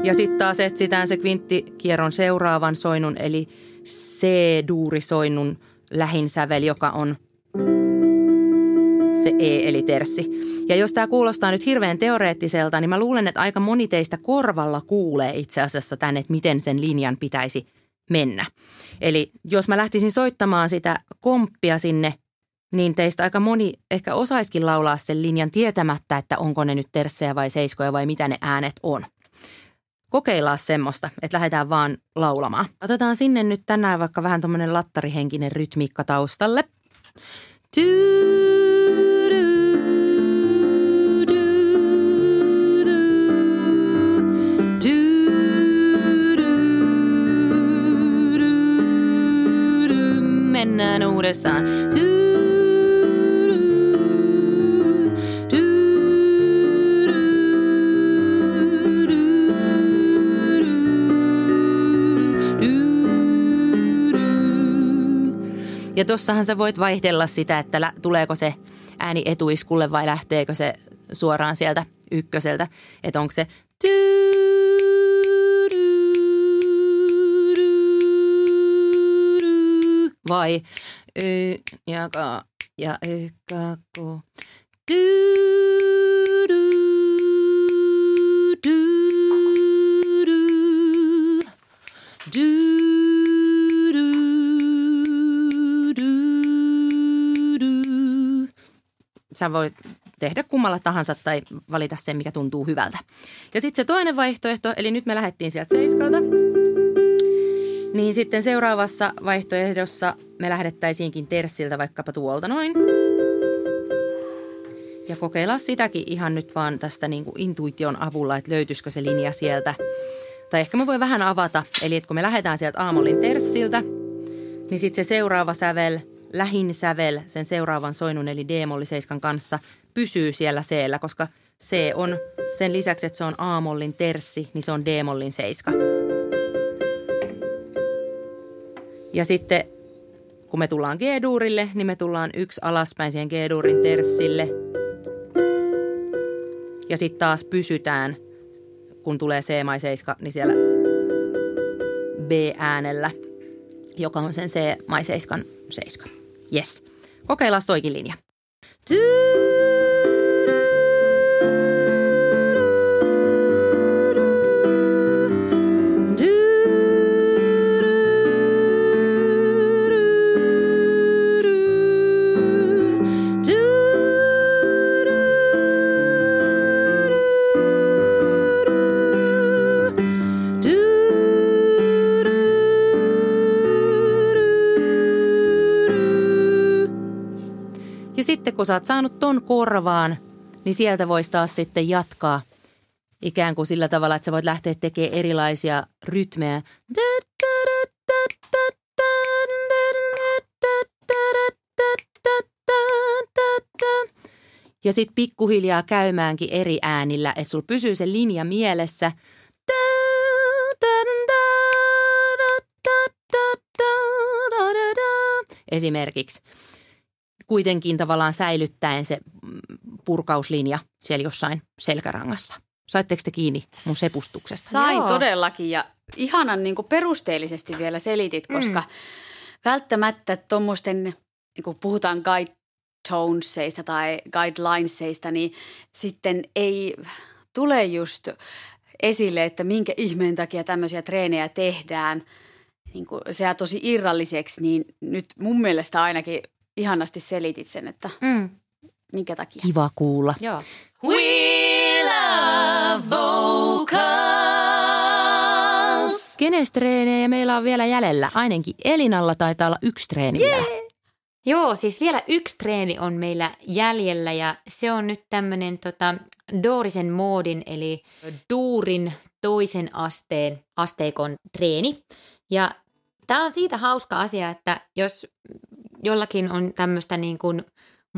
Ja sitten taas etsitään se kvinttikierron seuraavan soinnun, eli C-duurisoinnun lähin sävel, joka on se E eli terssi. Ja jos tämä kuulostaa nyt hirveän teoreettiselta, niin mä luulen, että aika moni teistä korvalla kuulee itse asiassa tänne, että miten sen linjan pitäisi mennä. Eli jos mä lähtisin soittamaan sitä komppia sinne, niin teistä aika moni ehkä osaiskin laulaa sen linjan tietämättä, että onko ne nyt terssejä vai seiskoja vai mitä ne äänet on. Kokeillaan semmoista, että lähdetään vaan laulamaan. Otetaan sinne nyt tänään vaikka vähän tuommoinen lattarihenkinen rytmiikka taustalle. Mennään uudestaan. Ja tossahan sä voit vaihdella sitä, että tuleeko se ääni etuiskulle vai lähteekö se suoraan sieltä ykköseltä. Että onko se vai y ja ka ja y ka ko. Sä voit tehdä kummalla tahansa tai valita sen, mikä tuntuu hyvältä. Ja sitten se toinen vaihtoehto, eli nyt me lähdettiin sieltä seiskalta. Niin sitten seuraavassa vaihtoehdossa me lähdettäisiinkin terssiltä vaikkapa tuolta noin. Ja kokeilla sitäkin ihan nyt vaan tästä niin kuin intuition avulla, että löytyisikö se linja sieltä. Tai ehkä mä voin vähän avata, eli että kun me lähdetään sieltä aamollin terssiltä, niin sitten se seuraava sävel – lähin sävel sen seuraavan soinun eli D-molliseiskan kanssa pysyy siellä c koska C on sen lisäksi, että se on A-mollin terssi, niin se on D-mollin seiska. Ja sitten kun me tullaan G-duurille, niin me tullaan yksi alaspäin siihen G-duurin terssille. Ja sitten taas pysytään, kun tulee C-maiseiska, niin siellä B-äänellä, joka on sen C-maiseiskan seiska. Yes. Kokeillaan toikin linja. sitten kun sä oot saanut ton korvaan, niin sieltä voisi taas sitten jatkaa ikään kuin sillä tavalla, että sä voit lähteä tekemään erilaisia rytmejä. Ja sitten pikkuhiljaa käymäänkin eri äänillä, että sulla pysyy se linja mielessä. Esimerkiksi kuitenkin tavallaan säilyttäen se purkauslinja siellä jossain selkärangassa. Saitteko te kiinni mun sepustuksesta? Sain Joo. todellakin ja ihanan niin perusteellisesti vielä selitit, koska mm. välttämättä tuommoisten, niin kun puhutaan guide tonesseista tai guidelinesseista, niin sitten ei tule just esille, että minkä ihmeen takia tämmöisiä treenejä tehdään. Niin kuin se jää tosi irralliseksi, niin nyt mun mielestä ainakin ihanasti selitit sen, että Mm, minkä takia. Kiva kuulla. joo. We love vocals. Kenes treenejä meillä on vielä jäljellä? Ainakin Elinalla taitaa olla yksi treeni vielä. Joo, siis vielä yksi treeni on meillä jäljellä ja se on nyt tämmöinen tota, Doorisen moodin eli Duurin toisen asteen asteikon treeni. Ja tämä on siitä hauska asia, että jos jollakin on tämmöistä niin kuin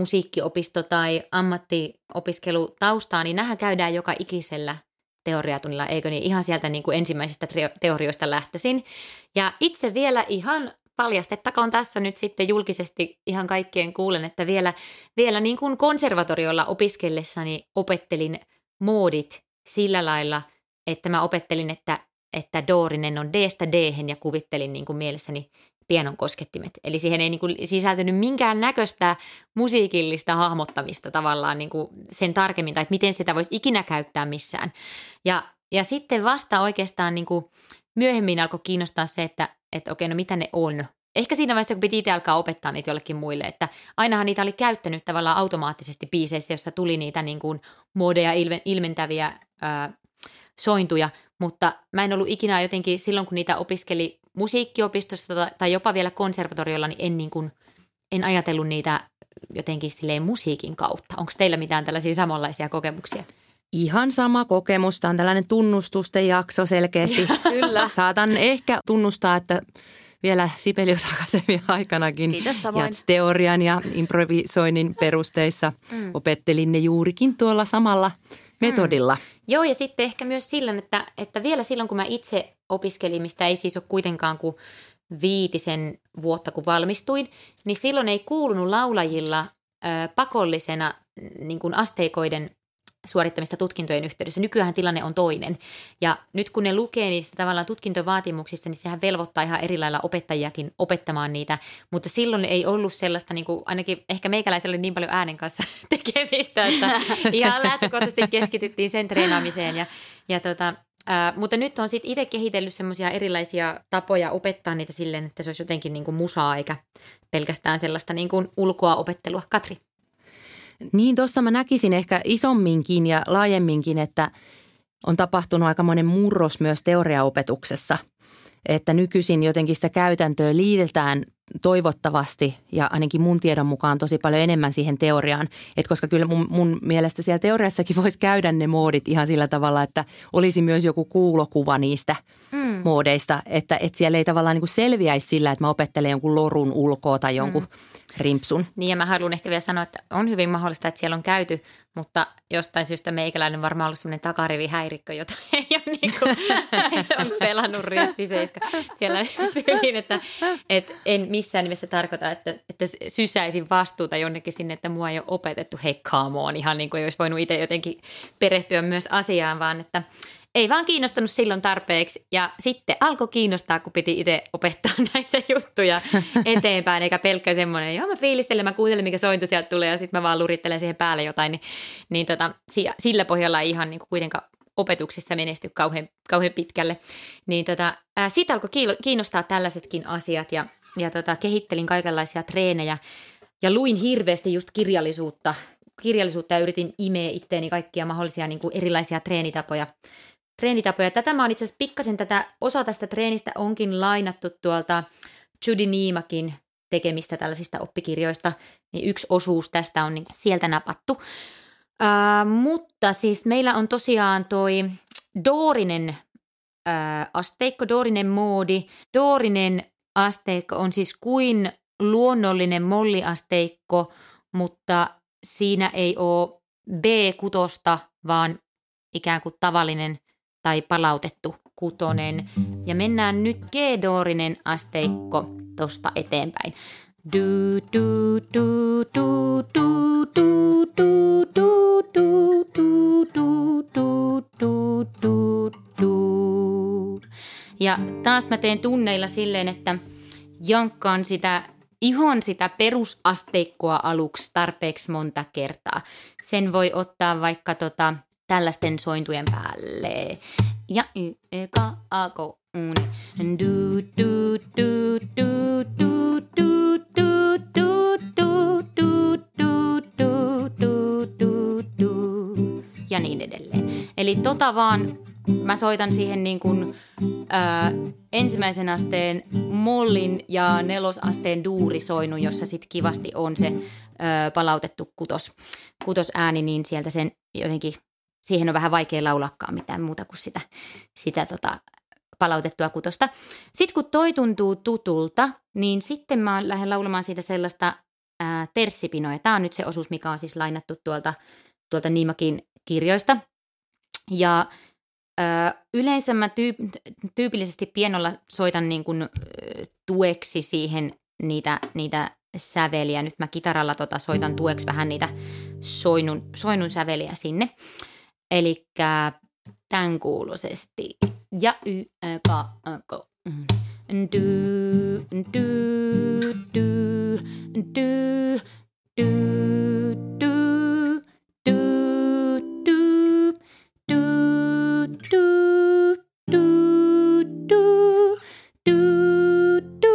musiikkiopisto- tai ammattiopiskelutaustaa, niin nähän käydään joka ikisellä teoriatunnilla, eikö niin? Ihan sieltä niin kuin ensimmäisistä teorioista lähtöisin. Ja itse vielä ihan paljastettakoon tässä nyt sitten julkisesti ihan kaikkien kuulen, että vielä, vielä niin kuin konservatoriolla opiskellessani opettelin moodit sillä lailla, että mä opettelin, että, että Doorinen on D-stä d ja kuvittelin niin kuin mielessäni pianon koskettimet. Eli siihen ei niin kuin sisältynyt minkään näköistä musiikillista hahmottamista tavallaan niin kuin sen tarkemmin, tai että miten sitä voisi ikinä käyttää missään. Ja, ja sitten vasta oikeastaan niin kuin myöhemmin alkoi kiinnostaa se, että, että okei, no mitä ne on. Ehkä siinä vaiheessa, kun piti itse alkaa opettaa niitä jollekin muille, että ainahan niitä oli käyttänyt tavallaan automaattisesti biiseissä, jossa tuli niitä niin kuin muodeja ilme, ilmentäviä ää, sointuja, mutta mä en ollut ikinä jotenkin silloin, kun niitä opiskeli musiikkiopistossa tai, tai jopa vielä konservatoriolla, niin en, niin kuin, en ajatellut niitä jotenkin silleen musiikin kautta. Onko teillä mitään tällaisia samanlaisia kokemuksia? Ihan sama kokemus. Tämä on tällainen tunnustusten jakso selkeästi. Kyllä. Saatan ehkä tunnustaa, että vielä Sibelius Akatemian aikanakin Kiitos jats-teorian ja improvisoinnin perusteissa mm. opettelin ne juurikin tuolla samalla metodilla. Joo, ja sitten ehkä myös silloin, että, että vielä silloin, kun mä itse opiskelin, mistä ei siis ole kuitenkaan kuin viitisen vuotta, kun valmistuin, niin silloin ei kuulunut laulajilla ö, pakollisena niin kuin asteikoiden suorittamista tutkintojen yhteydessä. Nykyään tilanne on toinen. Ja nyt kun ne lukee niistä tavallaan tutkintovaatimuksissa, niin sehän velvoittaa ihan eri lailla opettajiakin opettamaan niitä. Mutta silloin ei ollut sellaista, niin kuin, ainakin ehkä meikäläisellä oli niin paljon äänen kanssa tekemistä, että ihan lähtökohtaisesti keskityttiin sen treenaamiseen. Ja, ja tota, ää, mutta nyt on sitten itse kehitellyt semmoisia erilaisia tapoja opettaa niitä silleen, että se olisi jotenkin niin kuin musaa eikä pelkästään sellaista niin kuin ulkoa opettelua. Katri. Niin tuossa mä näkisin ehkä isomminkin ja laajemminkin, että on tapahtunut aikamoinen murros myös teoriaopetuksessa. Että nykyisin jotenkin sitä käytäntöä liitetään toivottavasti ja ainakin mun tiedon mukaan tosi paljon enemmän siihen teoriaan. Et koska kyllä mun, mun mielestä siellä teoriassakin voisi käydä ne moodit ihan sillä tavalla, että olisi myös joku kuulokuva niistä mm. moodeista. Että, että siellä ei tavallaan niin kuin selviäisi sillä, että mä opettelen jonkun lorun ulkoa tai jonkun mm. Rimpsun. Niin ja mä haluan ehkä vielä sanoa, että on hyvin mahdollista, että siellä on käyty, mutta jostain syystä meikäläinen varmaan ollut semmoinen takarivihäirikkö, jota ei ole niin kuin, on pelannut ristiseiska. Siellä tyyliin, että, että en missään nimessä tarkoita, että, että sysäisin vastuuta jonnekin sinne, että mua ei ole opetettu, hei come on, ihan niin kuin ei olisi voinut itse jotenkin perehtyä myös asiaan, vaan että ei vaan kiinnostanut silloin tarpeeksi ja sitten alkoi kiinnostaa, kun piti itse opettaa näitä juttuja eteenpäin, eikä pelkkä semmoinen, joo mä fiilistelen, mä kuuntelen, mikä sointu sieltä tulee ja sitten mä vaan lurittelen siihen päälle jotain, niin, niin tota, sillä pohjalla ei ihan niin kuin kuitenkaan opetuksessa menesty kauhean, kauhean pitkälle. Niin tota, ää, siitä alkoi kiinnostaa tällaisetkin asiat ja, ja tota, kehittelin kaikenlaisia treenejä ja luin hirveästi just kirjallisuutta, kirjallisuutta ja yritin imeä itteeni kaikkia mahdollisia niin kuin erilaisia treenitapoja treenitapoja. Tätä mä oon itse asiassa pikkasen tätä, osa tästä treenistä onkin lainattu tuolta Judy Niimakin tekemistä tällaisista oppikirjoista, niin yksi osuus tästä on niin sieltä napattu. Uh, mutta siis meillä on tosiaan toi Doorinen uh, asteikko, Doorinen moodi. Doorinen asteikko on siis kuin luonnollinen molliasteikko, mutta siinä ei ole B-kutosta, vaan ikään kuin tavallinen tai palautettu kutonen. Ja mennään nyt G-doorinen asteikko tosta eteenpäin. Du, du, du, du, du, du, du, du, du, du, du, du, du, du, du. Ja taas mä teen tunneilla silleen, että jankkaan sitä ihan sitä perusasteikkoa aluksi tarpeeksi monta kertaa. Sen voi ottaa vaikka tota, tällaisten sointujen päälle. Ja y, e, ka, a, ko, un. Du, du, du, du, du, du, du, du, du, du, du, du, du, du, du. Ja niin edelleen. Eli tota vaan mä soitan siihen niin kuin, ää, ensimmäisen asteen mollin ja nelosasteen duurisoinun, jossa sitten kivasti on se ää, palautettu kutos, kutosääni, niin sieltä sen jotenkin, siihen on vähän vaikea laulakkaa mitään muuta kuin sitä, sitä tota, palautettua kutosta. Sitten kun toi tuntuu tutulta, niin sitten mä lähden laulamaan siitä sellaista ää, terssipinoja. Tämä on nyt se osuus, mikä on siis lainattu tuolta, tuolta Niimakin kirjoista. Ja Ö, yleensä mä tyyp- tyypillisesti pienolla soitan niin kuin, ö, tueksi siihen niitä, niitä säveliä. Nyt mä kitaralla tota soitan tueksi vähän niitä soinun, soinun säveliä sinne. Eli tämän kuuloisesti. Ja y, ä, ka, ä, ko. mm. Du, du, du, du, du, du, du, du, du, du, du, du, du, du,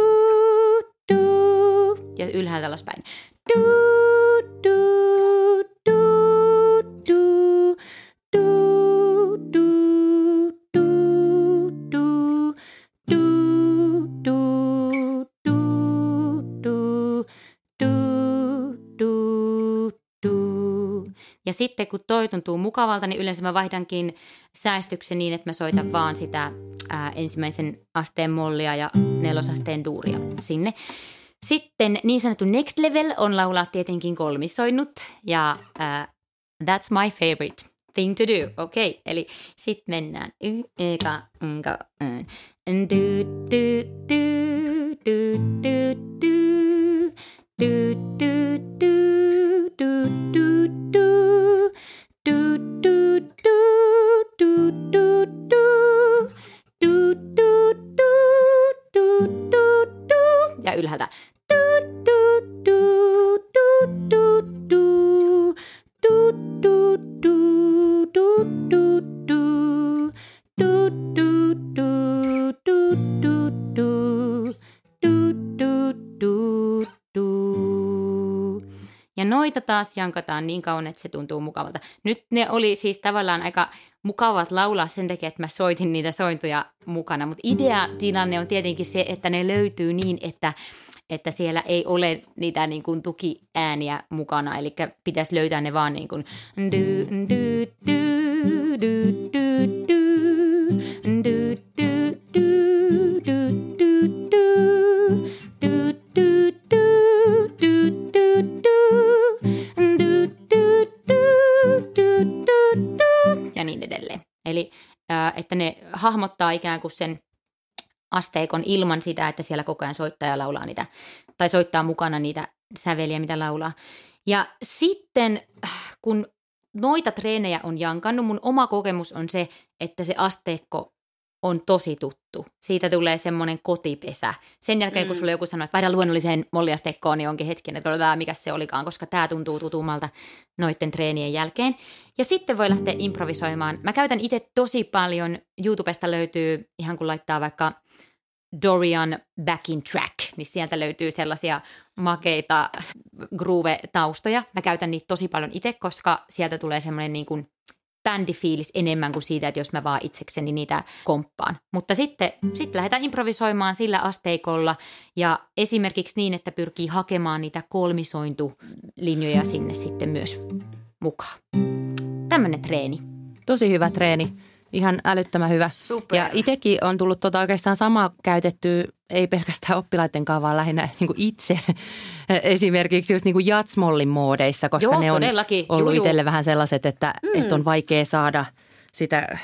du. Ja ylhäältä alaspäin. Du, du, sitten kun toi tuntuu mukavalta, niin yleensä mä vaihdankin säästyksen niin, että mä soitan vaan sitä ää, ensimmäisen asteen mollia ja nelosasteen duuria sinne. Sitten niin sanottu next level on laulaa tietenkin kolmisoinnut ja ää, that's my favorite thing to do. Okei, okay, eli sitten mennään. E. Du, du, du, du, du, du. Du, du, du. Du, du, du, du, du, du. Ja ylhäältä. Du, du, du, du, du, du. Du, du, du, du, du, Noita taas jankataan niin kauan, että se tuntuu mukavalta. Nyt ne oli siis tavallaan aika mukavat laulaa sen takia, että mä soitin niitä sointuja mukana. Mutta idea tilanne on tietenkin se, että ne löytyy niin, että, että siellä ei ole niitä niin kuin tukiääniä mukana. Eli pitäisi löytää ne vaan niin kuin du, du, du, du, du, että ne hahmottaa ikään kuin sen asteikon ilman sitä, että siellä koko ajan soittaja laulaa niitä, tai soittaa mukana niitä säveliä, mitä laulaa. Ja sitten äh, kun noita treenejä on jankannut, mun oma kokemus on se, että se asteikko on tosi tuttu. Siitä tulee semmoinen kotipesä. Sen jälkeen, mm. kun sulle joku sanoo, että vaihda luonnolliseen molliasteikkoon, niin onkin hetken, että tämä mikä se olikaan, koska tämä tuntuu tutummalta noiden treenien jälkeen. Ja sitten voi lähteä improvisoimaan. Mä käytän itse tosi paljon, YouTubesta löytyy, ihan kun laittaa vaikka Dorian Back in Track, niin sieltä löytyy sellaisia makeita groove-taustoja. Mä käytän niitä tosi paljon itse, koska sieltä tulee semmoinen niin kuin bändifiilis enemmän kuin siitä, että jos mä vaan itsekseni niitä komppaan. Mutta sitten sit lähdetään improvisoimaan sillä asteikolla ja esimerkiksi niin, että pyrkii hakemaan niitä kolmisointulinjoja sinne sitten myös mukaan. Tämmöinen treeni. Tosi hyvä treeni. Ihan älyttömän hyvä. Super. Ja itsekin on tullut tota oikeastaan samaa käytettyä, ei pelkästään oppilaiden kanssa, vaan lähinnä niin kuin itse esimerkiksi just niin kuin jatsmollin moodeissa, koska Joo, ne on todellakin. ollut Juu, juu. itselle vähän sellaiset, että, mm. että on vaikea saada sitä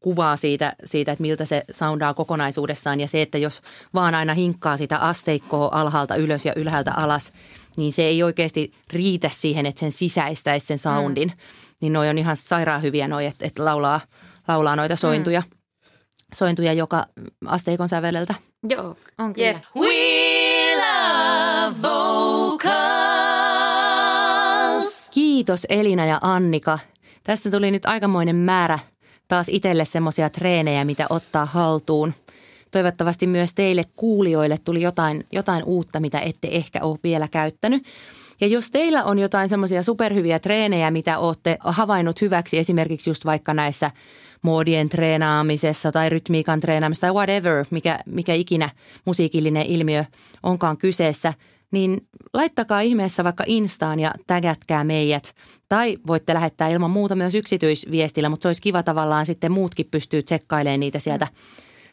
kuvaa siitä, siitä, että miltä se soundaa kokonaisuudessaan. Ja se, että jos vaan aina hinkkaa sitä asteikkoa alhaalta ylös ja ylhäältä alas, niin se ei oikeasti riitä siihen, että sen sisäistäisi sen soundin. Mm. Niin noi on ihan sairaan hyviä noi, että, että laulaa, laulaa noita sointuja, mm. sointuja joka asteikon säveleltä. Joo, on kyllä. Jep. We love vocals. Kiitos Elina ja Annika. Tässä tuli nyt aikamoinen määrä taas itselle semmoisia treenejä, mitä ottaa haltuun. Toivottavasti myös teille kuulijoille tuli jotain, jotain uutta, mitä ette ehkä ole vielä käyttänyt. Ja jos teillä on jotain semmoisia superhyviä treenejä, mitä olette havainnut hyväksi esimerkiksi just vaikka näissä moodien treenaamisessa tai rytmiikan treenaamisessa tai whatever, mikä, mikä ikinä musiikillinen ilmiö onkaan kyseessä, niin laittakaa ihmeessä vaikka Instaan ja tägätkää meidät. Tai voitte lähettää ilman muuta myös yksityisviestillä, mutta se olisi kiva tavallaan sitten muutkin pystyy tsekkailemaan niitä sieltä,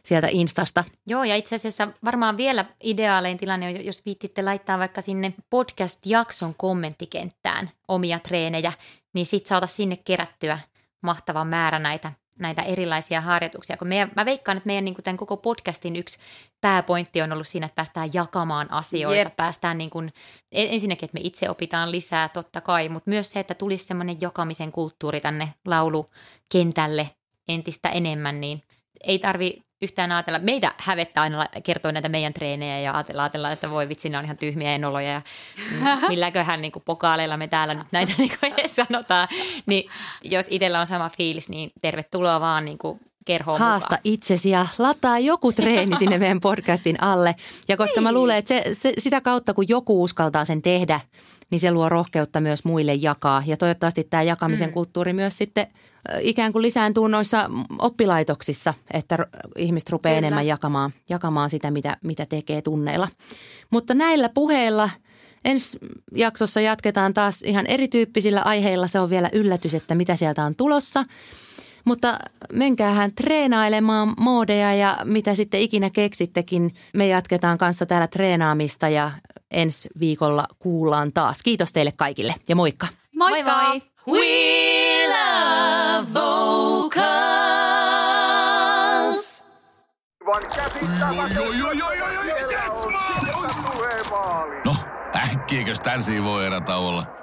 sieltä Instasta. Joo, ja itse asiassa varmaan vielä ideaalein tilanne, on, jos viittitte laittaa vaikka sinne podcast-jakson kommenttikenttään omia treenejä, niin sit saata sinne kerättyä mahtava määrä näitä, näitä erilaisia harjoituksia. Kun meidän, mä veikkaan, että meidän niin kuin tämän koko podcastin yksi pääpointti on ollut siinä, että päästään jakamaan asioita. Jep. Päästään niin kuin, en- ensinnäkin, että me itse opitaan lisää totta kai, mutta myös se, että tulisi semmoinen jakamisen kulttuuri tänne laulukentälle entistä enemmän, niin ei tarvi yhtään ajatella. Meitä hävettää aina kertoa näitä meidän treenejä ja ajatella, ajatella että voi vitsi, ne on ihan tyhmiä enoloja ja milläköhän niin kuin pokaaleilla me täällä nyt näitä niin kuin edes sanotaan. Niin jos itsellä on sama fiilis, niin tervetuloa vaan niin kuin kerhoon Haasta mukaan. itsesi ja lataa joku treeni sinne meidän podcastin alle. Ja koska mä luulen, että se, se, sitä kautta, kun joku uskaltaa sen tehdä, niin se luo rohkeutta myös muille jakaa. Ja toivottavasti tämä jakamisen mm. kulttuuri myös sitten ikään kuin lisääntyy noissa oppilaitoksissa, että ihmiset rupeaa Kyllä. enemmän jakamaan, jakamaan sitä, mitä, mitä tekee tunneilla. Mutta näillä puheilla ensi jaksossa jatketaan taas ihan erityyppisillä aiheilla. Se on vielä yllätys, että mitä sieltä on tulossa. Mutta menkäähän treenailemaan moodeja ja mitä sitten ikinä keksittekin. Me jatketaan kanssa täällä treenaamista ja ensi viikolla kuullaan taas. Kiitos teille kaikille ja moikka! Moikka! Moi moi! We love vocals. No, äkkiäkös tän voi erata olla?